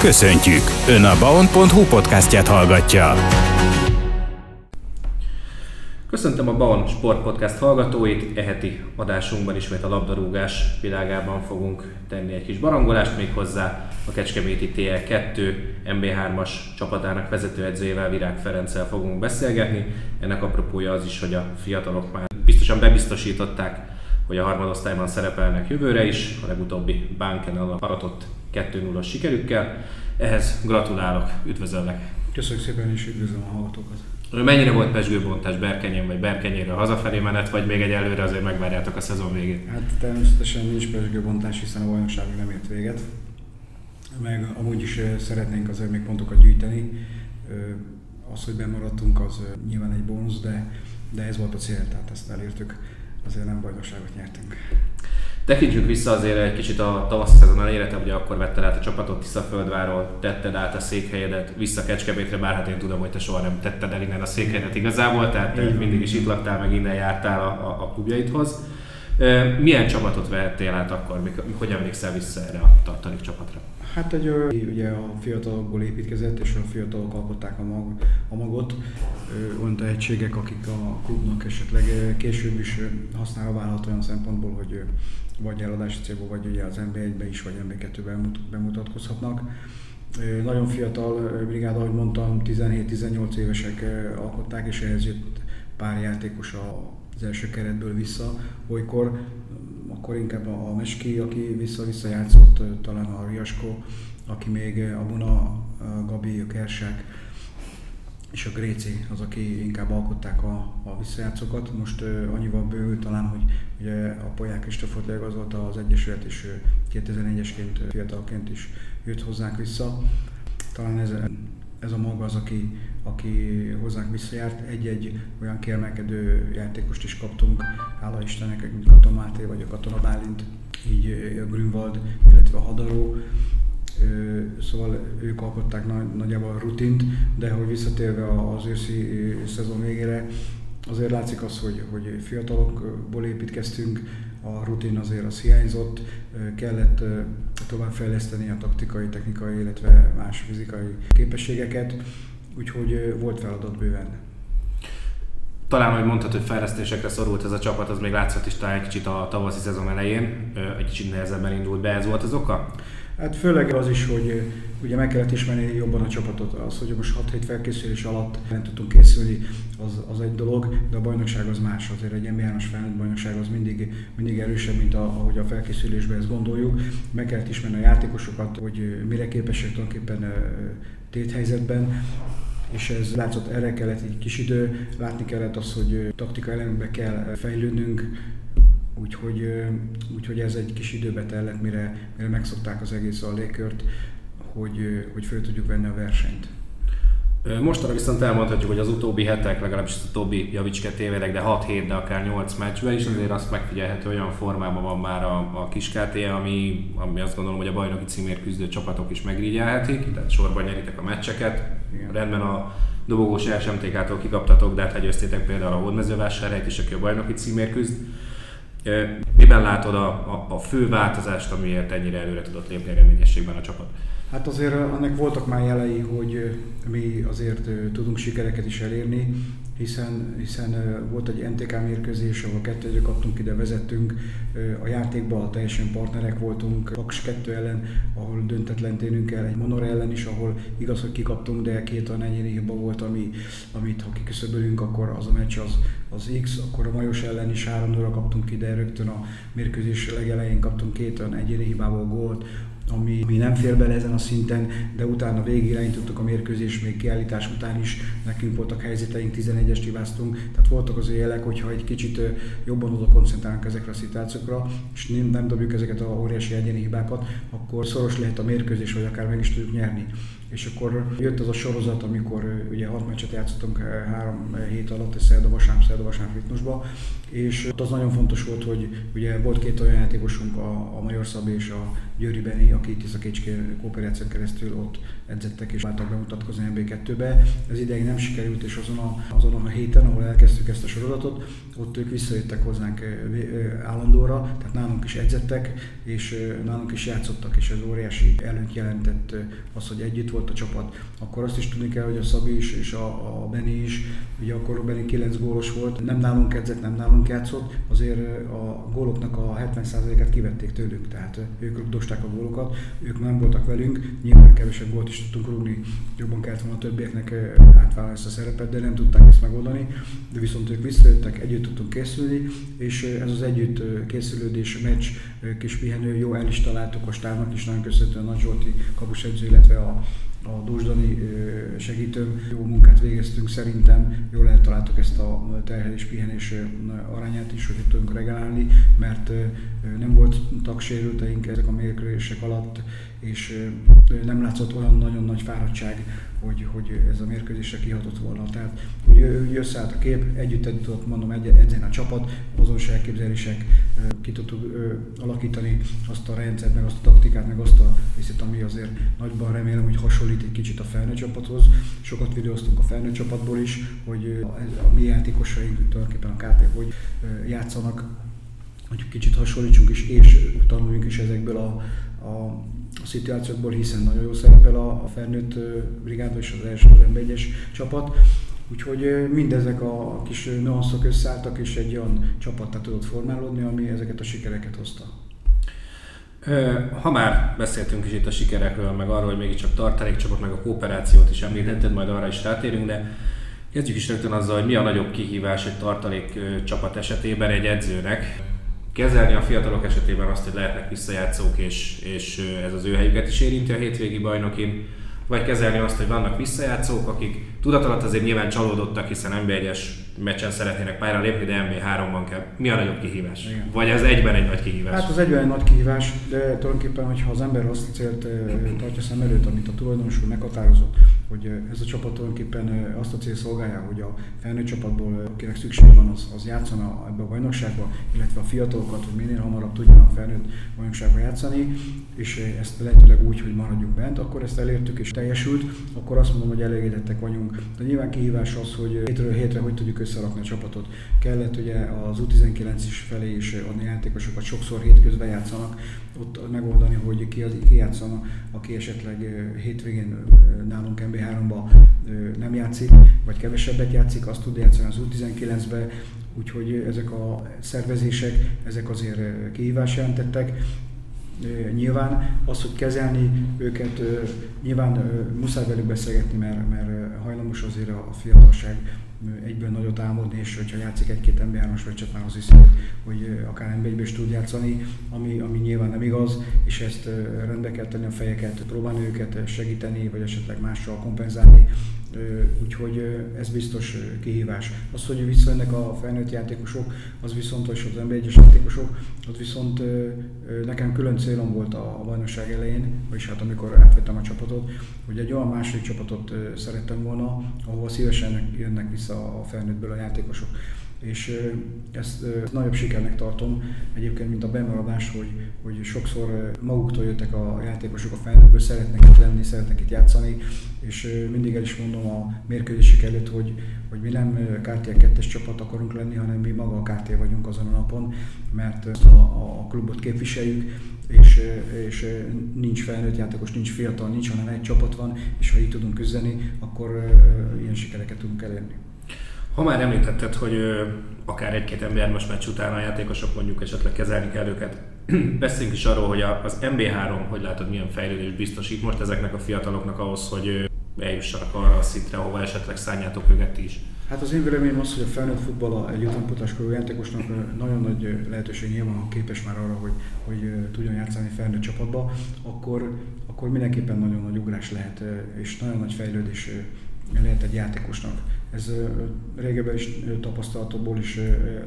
Köszöntjük! Ön a baon.hu podcastját hallgatja. Köszöntöm a Baon Sport Podcast hallgatóit. Eheti adásunkban ismét a labdarúgás világában fogunk tenni egy kis barangolást, méghozzá a Kecskeméti TL2 MB3-as csapatának vezetőedzőjével Virág Ferenccel fogunk beszélgetni. Ennek apropója az is, hogy a fiatalok már biztosan bebiztosították, hogy a harmadosztályban szerepelnek jövőre is, a legutóbbi Bánken aratott 2-0-as sikerükkel. Ehhez gratulálok, üdvözöllek! Köszönjük szépen és üdvözlöm a hallgatókat! Mennyire volt pesgőbontás Berkenyén vagy Berkenyéről hazafelé menet, vagy még egy előre azért megvárjátok a szezon végét? Hát természetesen nincs pesgőbontás, hiszen a bajnokság még nem ért véget. Meg amúgy is szeretnénk azért még pontokat gyűjteni. Az, hogy bemaradtunk, az nyilván egy bónusz, de, de ez volt a cél, tehát ezt elértük. Azért nem bajnokságot nyertünk. Tekintsünk vissza azért egy kicsit a tavaszi szezon elére, te ugye akkor vetted át a csapatot Tiszaföldváról, tetted át a székhelyedet vissza Kecskemétre, bár hát én tudom, hogy te soha nem tetted el innen a székhelyedet igazából, tehát te mindig is itt laktál, meg innen jártál a, a, a klubjaidhoz. Milyen csapatot vehettél át akkor? Hogy emlékszel vissza erre a tartalék csapatra? Hát egy, ugye a fiatalokból építkezett, és a fiatalok alkották a, mag, a magot. Olyan tehetségek, akik a klubnak esetleg később is használva válhat olyan szempontból, hogy vagy eladási célból, vagy ugye az NB1-be is, vagy NB2-ben bemutatkozhatnak. Nagyon fiatal brigád, ahogy mondtam, 17-18 évesek alkották, és ehhez jött pár játékos az első keretből vissza, olykor akkor inkább a Meski, aki vissza-vissza játszott, talán a Riasko, aki még a Buna, a Gabi, a Kersák, és a Gréci az, aki inkább alkották a, a visszajátszókat. Most uh, annyival bővült talán, hogy ugye a Polyák Kristófot leigazolta az Egyesület, és uh, 2004-esként, uh, fiatalként is jött hozzánk vissza. Talán ez, ez a maga az, aki, aki hozzánk visszajárt. Egy-egy olyan kiemelkedő játékost is kaptunk, hála Istennek, mint Katona Máté vagy a Katona Bálint, így a Grünwald, illetve a Hadaró szóval ők alkották nagyjából a rutint, de hogy visszatérve az őszi szezon végére, azért látszik az, hogy, hogy fiatalokból építkeztünk, a rutin azért az hiányzott, kellett továbbfejleszteni a taktikai, technikai, illetve más fizikai képességeket, úgyhogy volt feladat bőven. Talán, hogy mondhatod, hogy fejlesztésekre szorult ez a csapat, az még látszott is talán egy kicsit a tavaszi szezon elején, egy kicsit nehezebben indult be, ez volt az oka? Hát főleg az is, hogy ugye meg kellett ismerni jobban a csapatot. Az, hogy most 6 hét felkészülés alatt nem tudtunk készülni, az, az egy dolog, de a bajnokság az más. Azért egy NBA-os bajnokság az mindig, mindig erősebb, mint a, ahogy a felkészülésben ezt gondoljuk. Meg kellett ismerni a játékosokat, hogy mire képesek tulajdonképpen téthelyzetben, és ez látszott, erre kellett egy kis idő, látni kellett az, hogy taktika elemekbe kell fejlődnünk, Úgyhogy, úgyhogy ez egy kis időbe tellett, mire, mire megszokták az egész a légkört, hogy, hogy föl tudjuk venni a versenyt. Mostanra viszont elmondhatjuk, hogy az utóbbi hetek, legalábbis a Tobi javíts tévedek, de 6 hét, de akár 8 meccsben is, azért azt megfigyelhető, olyan formában van már a, a kis KT, ami, ami azt gondolom, hogy a bajnoki címért küzdő csapatok is megrigyelhetik, tehát sorban nyeritek a meccseket. Igen. Rendben a dobogós SMTK-tól kikaptatok, de hát hegyeztétek például a Hódmezővásárhelyt is, aki a bajnoki címért küzd. Miben látod a, a, a fő változást, amiért ennyire előre tudott lépni reményességben a csapat? Hát azért annak voltak már jelei, hogy mi azért tudunk sikereket is elérni, hiszen, hiszen volt egy NTK mérkőzés, ahol kettőre kaptunk ide, vezettünk, a játékban teljesen partnerek voltunk, Paks 2 ellen, ahol döntetlen térünk el, egy Monor ellen is, ahol igaz, hogy kikaptunk, de két olyan hiba volt, ami, amit ha kiküszöbölünk, akkor az a meccs az, az X, akkor a Majos ellen is 3 kaptunk ide, rögtön a mérkőzés legelején kaptunk két olyan egyéni hibával gólt, ami, ami nem fér bele ezen a szinten, de utána végig irányítottuk a mérkőzés, még kiállítás után is nekünk voltak helyzeteink, 11-est hibáztunk, tehát voltak az jelek, hogyha egy kicsit jobban oda koncentrálunk ezekre a szituációkra, és nem, nem dobjuk ezeket a óriási egyéni hibákat, akkor szoros lehet a mérkőzés, vagy akár meg is tudjuk nyerni. És akkor jött az a sorozat, amikor ugye hat meccset játszottunk három hét alatt, egy szerda vasárnap, szerda vasárnap ritmusba, és ott az nagyon fontos volt, hogy ugye volt két olyan játékosunk, a, a Major Szabi és a Győri Beni, aki itt a Kécské kooperáción keresztül ott edzettek és váltak bemutatkozni MB2-be. Ez ideig nem sikerült, és azon a, azon a héten, ahol elkezdtük ezt a sorozatot, ott ők visszajöttek hozzánk állandóra, tehát nálunk is edzettek, és nálunk is játszottak, és ez óriási előnyt jelentett az, hogy együtt volt a csapat. Akkor azt is tudni kell, hogy a Szabi is és a, a Beni is, ugye akkor a Beni 9 gólos volt, nem nálunk edzett, nem nálunk játszott, azért a góloknak a 70%-át kivették tőlünk, tehát ők dosták a gólokat, ők nem voltak velünk, nyilván kevesebb gólt is tudtunk rúgni, jobban kellett volna a többieknek átvállalni ezt a szerepet, de nem tudták ezt megoldani, de viszont ők visszajöttek, együtt tudtunk készülni, és ez az együtt készülődés, meccs, kis pihenő, jó el is találtuk a stábnak is, nagyon köszönhetően Nagy Zsolti kapusedző, illetve a a Dózsdani segítőm. Jó munkát végeztünk szerintem, jól eltaláltuk ezt a terhelés pihenés arányát is, hogy tudunk reagálni, mert nem volt tagsérülteink ezek a mérkőzések alatt, és nem látszott olyan nagyon nagy fáradtság, hogy, hogy ez a mérkőzésre kihatott volna. Tehát hogy összeállt a kép, együtt tudott mondom edzeni a csapat, azonos elképzelések, ki tudtuk alakítani azt a rendszert, meg azt a taktikát, meg azt a részét, ami azért nagyban remélem, hogy hasonlít egy kicsit a felnőtt csapathoz. Sokat videóztunk a felnőtt csapatból is, hogy a mi játékosaink tulajdonképpen a KT, hogy játszanak, hogy kicsit hasonlítsunk is, és tanuljunk is ezekből a, a a szituációkból, hiszen nagyon jó szerepel a, a felnőtt brigádban és az első az M1-es csapat. Úgyhogy mindezek a kis nüanszok összeálltak, és egy olyan csapattá tudott formálódni, ami ezeket a sikereket hozta. Ha már beszéltünk is itt a sikerekről, meg arról, hogy mégiscsak tartalékcsapat, meg a kooperációt is említetted, majd arra is rátérünk, de kezdjük is rögtön azzal, hogy mi a nagyobb kihívás egy tartalék csapat esetében egy edzőnek kezelni a fiatalok esetében azt, hogy lehetnek visszajátszók, és, és ez az ő helyüket is érinti a hétvégi bajnokin, vagy kezelni azt, hogy vannak visszajátszók, akik tudatalat azért nyilván csalódottak, hiszen NB1-es meccsen szeretnének pályára lépni, de NB3-ban kell. Mi a nagyobb kihívás? Igen. Vagy ez egyben egy nagy kihívás? Hát az egyben egy nagy kihívás, de tulajdonképpen, hogyha az ember azt célt tartja szem előtt, amit a tulajdonos meghatározott, hogy ez a csapat tulajdonképpen azt a cél szolgálja, hogy a felnőtt csapatból, akinek szükség van, az, az játszana ebbe a bajnokságba, illetve a fiatalokat, hogy minél hamarabb tudjanak felnőtt bajnokságba játszani, és ezt lehetőleg úgy, hogy maradjunk bent, akkor ezt elértük és teljesült, akkor azt mondom, hogy elégedettek vagyunk. De nyilván kihívás az, hogy hétről hétre hogy tudjuk összerakni a csapatot. Kellett ugye az U19 is felé is adni játékosokat, sokszor hétközben játszanak, ott megoldani, hogy ki, az, ki játszana, aki esetleg hétvégén nálunk MB3-ba nem játszik, vagy kevesebbet játszik, azt tud játszani az U19-be, úgyhogy ezek a szervezések, ezek azért kihívás jelentettek. Nyilván az, hogy kezelni őket, nyilván muszáj velük beszélgetni, mert, mert hajlamos azért a fiatalság egyből nagyot álmodni, és hogyha játszik egy-két ember 3 meccset, már az hiszi, hogy akár ember is tud játszani, ami, ami nyilván nem igaz, és ezt rendbe kell tenni a fejeket, próbálni őket segíteni, vagy esetleg mással kompenzálni, úgyhogy ez biztos kihívás. Az, hogy visszajönnek a felnőtt játékosok, az viszont, és az ember egyes játékosok, az viszont nekem külön célom volt a bajnokság elején, vagyis hát amikor átvettem a csapatot, hogy egy olyan második csapatot szerettem volna, ahol szívesen jönnek vissza a felnőttből a játékosok és ezt nagyobb sikernek tartom egyébként, mint a bemaradás, hogy, hogy sokszor maguktól jöttek a játékosok a felnőttből, szeretnek itt lenni, szeretnek itt játszani, és mindig el is mondom a mérkőzések előtt, hogy, hogy mi nem KTL 2 csapat akarunk lenni, hanem mi maga a KTL vagyunk azon a napon, mert a, a klubot képviseljük, és, és nincs felnőtt játékos, nincs fiatal, nincs, hanem egy csapat van, és ha így tudunk küzdeni, akkor ilyen sikereket tudunk elérni. Ha már említetted, hogy akár egy-két ember most meccs után a játékosok mondjuk esetleg kezelni kell őket, beszéljünk is arról, hogy az MB3, hogy látod, milyen fejlődés biztosít most ezeknek a fiataloknak ahhoz, hogy eljussanak arra a szintre, ahova esetleg szálljátok őket is. Hát az én véleményem az, hogy a felnőtt futball egy utánpótláskorú játékosnak nagyon nagy lehetőség nyilván, ha képes már arra, hogy, hogy tudjon játszani felnőtt csapatba, akkor, akkor mindenképpen nagyon nagy ugrás lehet, és nagyon nagy fejlődés lehet egy játékosnak. Ez régebben is tapasztalatokból is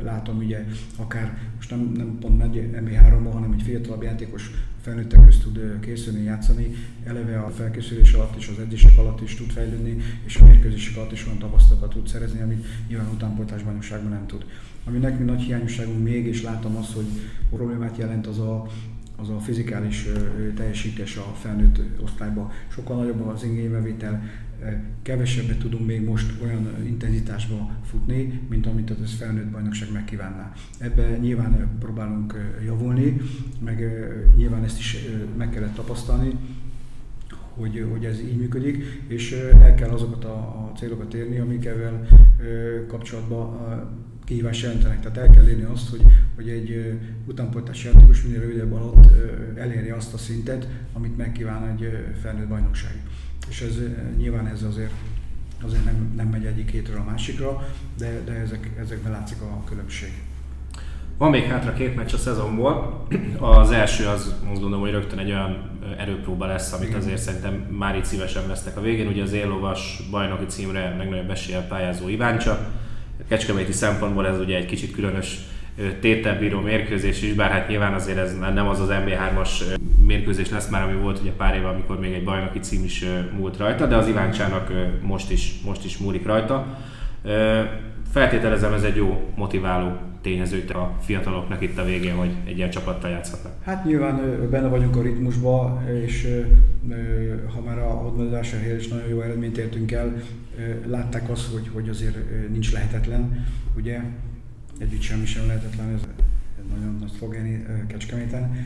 látom, ugye akár most nem, nem pont megy MB3-ba, hanem egy fiatalabb játékos felnőttek közt tud készülni, játszani, eleve a felkészülés alatt és az edzések alatt is tud fejlődni, és a mérkőzések alatt is olyan tapasztalatot tud szerezni, amit nyilván utánpoltás bajnokságban nem tud. Ami nekünk nagy hiányosságunk még, és látom azt, hogy problémát jelent az a, az a fizikális teljesítés a felnőtt osztályban. Sokkal nagyobb az igénybevétel, kevesebbet tudunk még most olyan intenzitásba futni, mint amit az felnőtt bajnokság megkívánná. Ebben nyilván próbálunk javulni, meg nyilván ezt is meg kellett tapasztalni, hogy, hogy ez így működik, és el kell azokat a, a célokat érni, amikkel kapcsolatban kihívás jelentenek. Tehát el kell érni azt, hogy, hogy egy utánpoltás játékos minél rövidebb alatt eléri azt a szintet, amit megkíván egy felnőtt bajnokság. És ez nyilván ez azért azért nem, nem megy egyik hétről a másikra, de, de ezek, ezekben látszik a különbség. Van még hátra két meccs a szezonból. Az első az azt gondolom, hogy rögtön egy olyan erőpróba lesz, amit Igen. azért szerintem már itt szívesen vesznek a végén. Ugye az éllovas bajnoki címre legnagyobb eséllyel pályázó Iváncsa. Kecskeméti szempontból ez ugye egy kicsit különös tételbíró mérkőzés is, bár hát nyilván azért ez nem az az MB3-as mérkőzés lesz már, ami volt ugye pár éve, amikor még egy bajnoki cím is múlt rajta, de az Iváncsának most is, most is múlik rajta. Feltételezem ez egy jó motiváló tényező a fiataloknak itt a végén, hogy egy ilyen csapattal játszhatnak. Hát nyilván benne vagyunk a ritmusba, és ha már a Hodmedás is nagyon jó eredményt értünk el, látták azt, hogy, hogy azért nincs lehetetlen, ugye együtt semmi sem lehetetlen, ez nagyon nagy szlogeni Kecskeméten.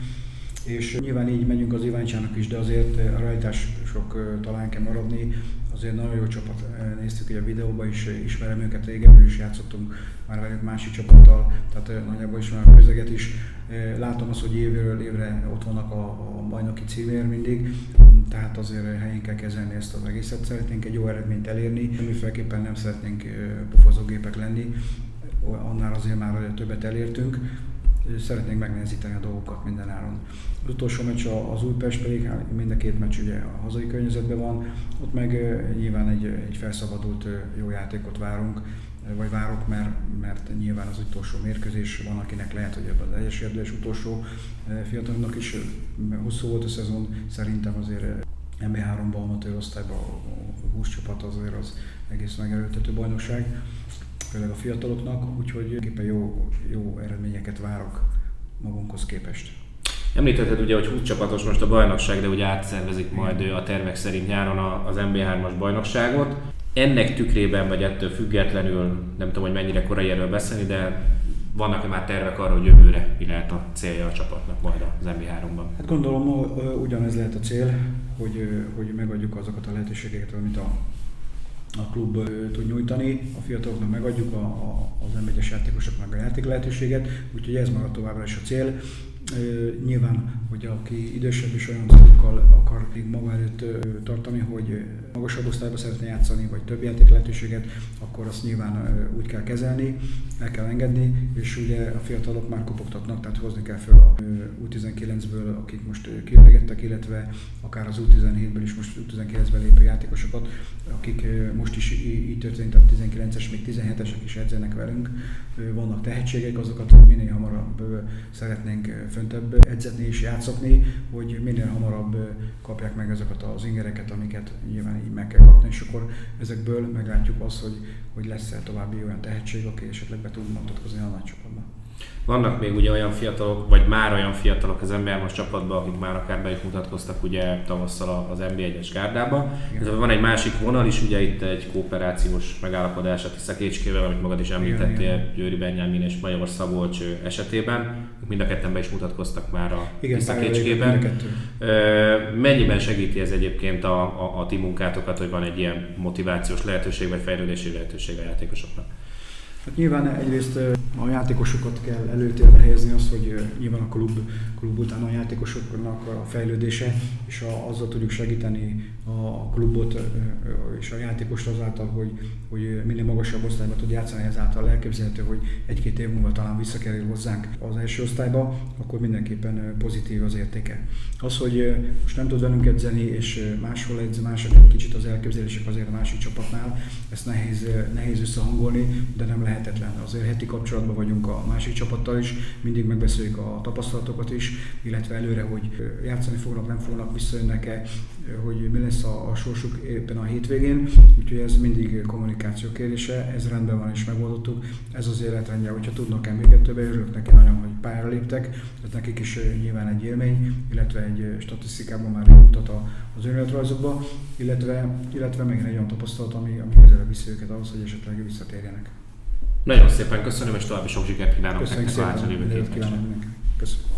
És nyilván így megyünk az Iváncsának is, de azért a rajtások talán kell maradni. Azért nagyon jó csapat, néztük a videóban is, ismerem őket régebben is játszottunk már velük másik csapattal, tehát nagyjából ismerem a közeget is. Látom azt, hogy évről évre ott vannak a, a bajnoki címér mindig, tehát azért helyén kell kezelni ezt az egészet. Szeretnénk egy jó eredményt elérni, mindenféleképpen nem szeretnénk pofozógépek lenni, annál azért már többet elértünk, szeretnénk megnehezíteni a dolgokat minden áron. Az utolsó meccs az Újpest pedig, hát mind a két meccs ugye a hazai környezetben van, ott meg nyilván egy, egy felszabadult jó játékot várunk, vagy várok, mert, mert nyilván az utolsó mérkőzés van, akinek lehet, hogy ebben az egyes érdés utolsó fiatalnak is hosszú volt a szezon, szerintem azért MB3-ban, amatőr osztályban a 20 csapat azért az egész megerőltető bajnokság főleg a fiataloknak, úgyhogy éppen jó, jó eredményeket várok magunkhoz képest. Említetted ugye, hogy 20 csapatos most a bajnokság, de ugye átszervezik majd a tervek szerint nyáron az MB3-as bajnokságot. Ennek tükrében, vagy ettől függetlenül, nem tudom, hogy mennyire korai erről beszélni, de vannak-e már tervek arra, hogy jövőre mi lehet a célja a csapatnak majd az MB3-ban? Hát gondolom, ugyanez lehet a cél, hogy, hogy megadjuk azokat a lehetőségeket, amit a a klub tud nyújtani, a fiataloknak megadjuk a, a, az m játékosoknak a játék lehetőséget, úgyhogy ez marad továbbra is a cél. Nyilván, hogy aki idősebb és olyan célokkal akar még maga előtt tartani, hogy magasabb osztályba szeretne játszani, vagy több játék lehetőséget, akkor azt nyilván úgy kell kezelni, el kell engedni, és ugye a fiatalok már kopogtatnak, tehát hozni kell fel a U19-ből, akik most kiöregettek, illetve akár az U17-ből is most U19-ben lépő játékosokat, akik most is így történt, tehát 19-es, még 17-esek is edzenek velünk. Vannak tehetségek, azokat minél hamarabb szeretnénk föntebb edzetni és játszatni, hogy minél hamarabb kapják meg ezeket az ingereket, amiket nyilván így meg kell kapni, és akkor ezekből meglátjuk azt, hogy, hogy lesz-e további olyan tehetség, aki esetleg be tud mutatkozni a nagy csapatban. Vannak még ugye olyan fiatalok, vagy már olyan fiatalok az ember most csapatban, akik már akár be is mutatkoztak ugye tavasszal az NB1-es gárdában. Ez van egy másik vonal is, ugye itt egy kooperációs megállapodás a Tiszakécskével, amit magad is említettél, Győri Benyámin és Major Szabolcs esetében. Mind a ketten be is mutatkoztak már a Tiszakécskében. Mennyiben segíti ez egyébként a, a, a ti munkátokat, hogy van egy ilyen motivációs lehetőség, vagy fejlődési lehetőség a játékosoknak? Hát nyilván egyrészt a játékosokat kell előtérbe helyezni, az, hogy nyilván a klub, klub után a játékosoknak a fejlődése, és a, azzal tudjuk segíteni a klubot és a játékost azáltal, hogy, hogy minél magasabb osztályba tud játszani, ezáltal elképzelhető, hogy egy-két év múlva talán visszakerül hozzánk az első osztályba, akkor mindenképpen pozitív az értéke. Az, hogy most nem tud velünk edzeni, és máshol edz, mások egy kicsit az elképzelések azért a másik csapatnál, ezt nehéz, nehéz összehangolni, de nem lehetetlen. Azért heti kapcsolatban vagyunk a másik csapattal is, mindig megbeszéljük a tapasztalatokat is, illetve előre, hogy játszani fognak, nem fognak, visszajönnek-e, hogy mi lesz a, a sorsuk éppen a hétvégén, úgyhogy ez mindig kommunikáció kérdése, ez rendben van és megoldottuk. Ez az életrendje, hogyha tudnak még többet, örülök neki nagyon, hogy pályára léptek, ez nekik is nyilván egy élmény, illetve egy statisztikában már mutat az önéletrajzokba, illetve, illetve megint egy olyan tapasztalat, ami, ami közelebb viszi őket ahhoz, hogy esetleg visszatérjenek. Nagyon szépen köszönöm, és további sok sikert kívánok Köszönjük nektek a hátralévő két Köszönöm.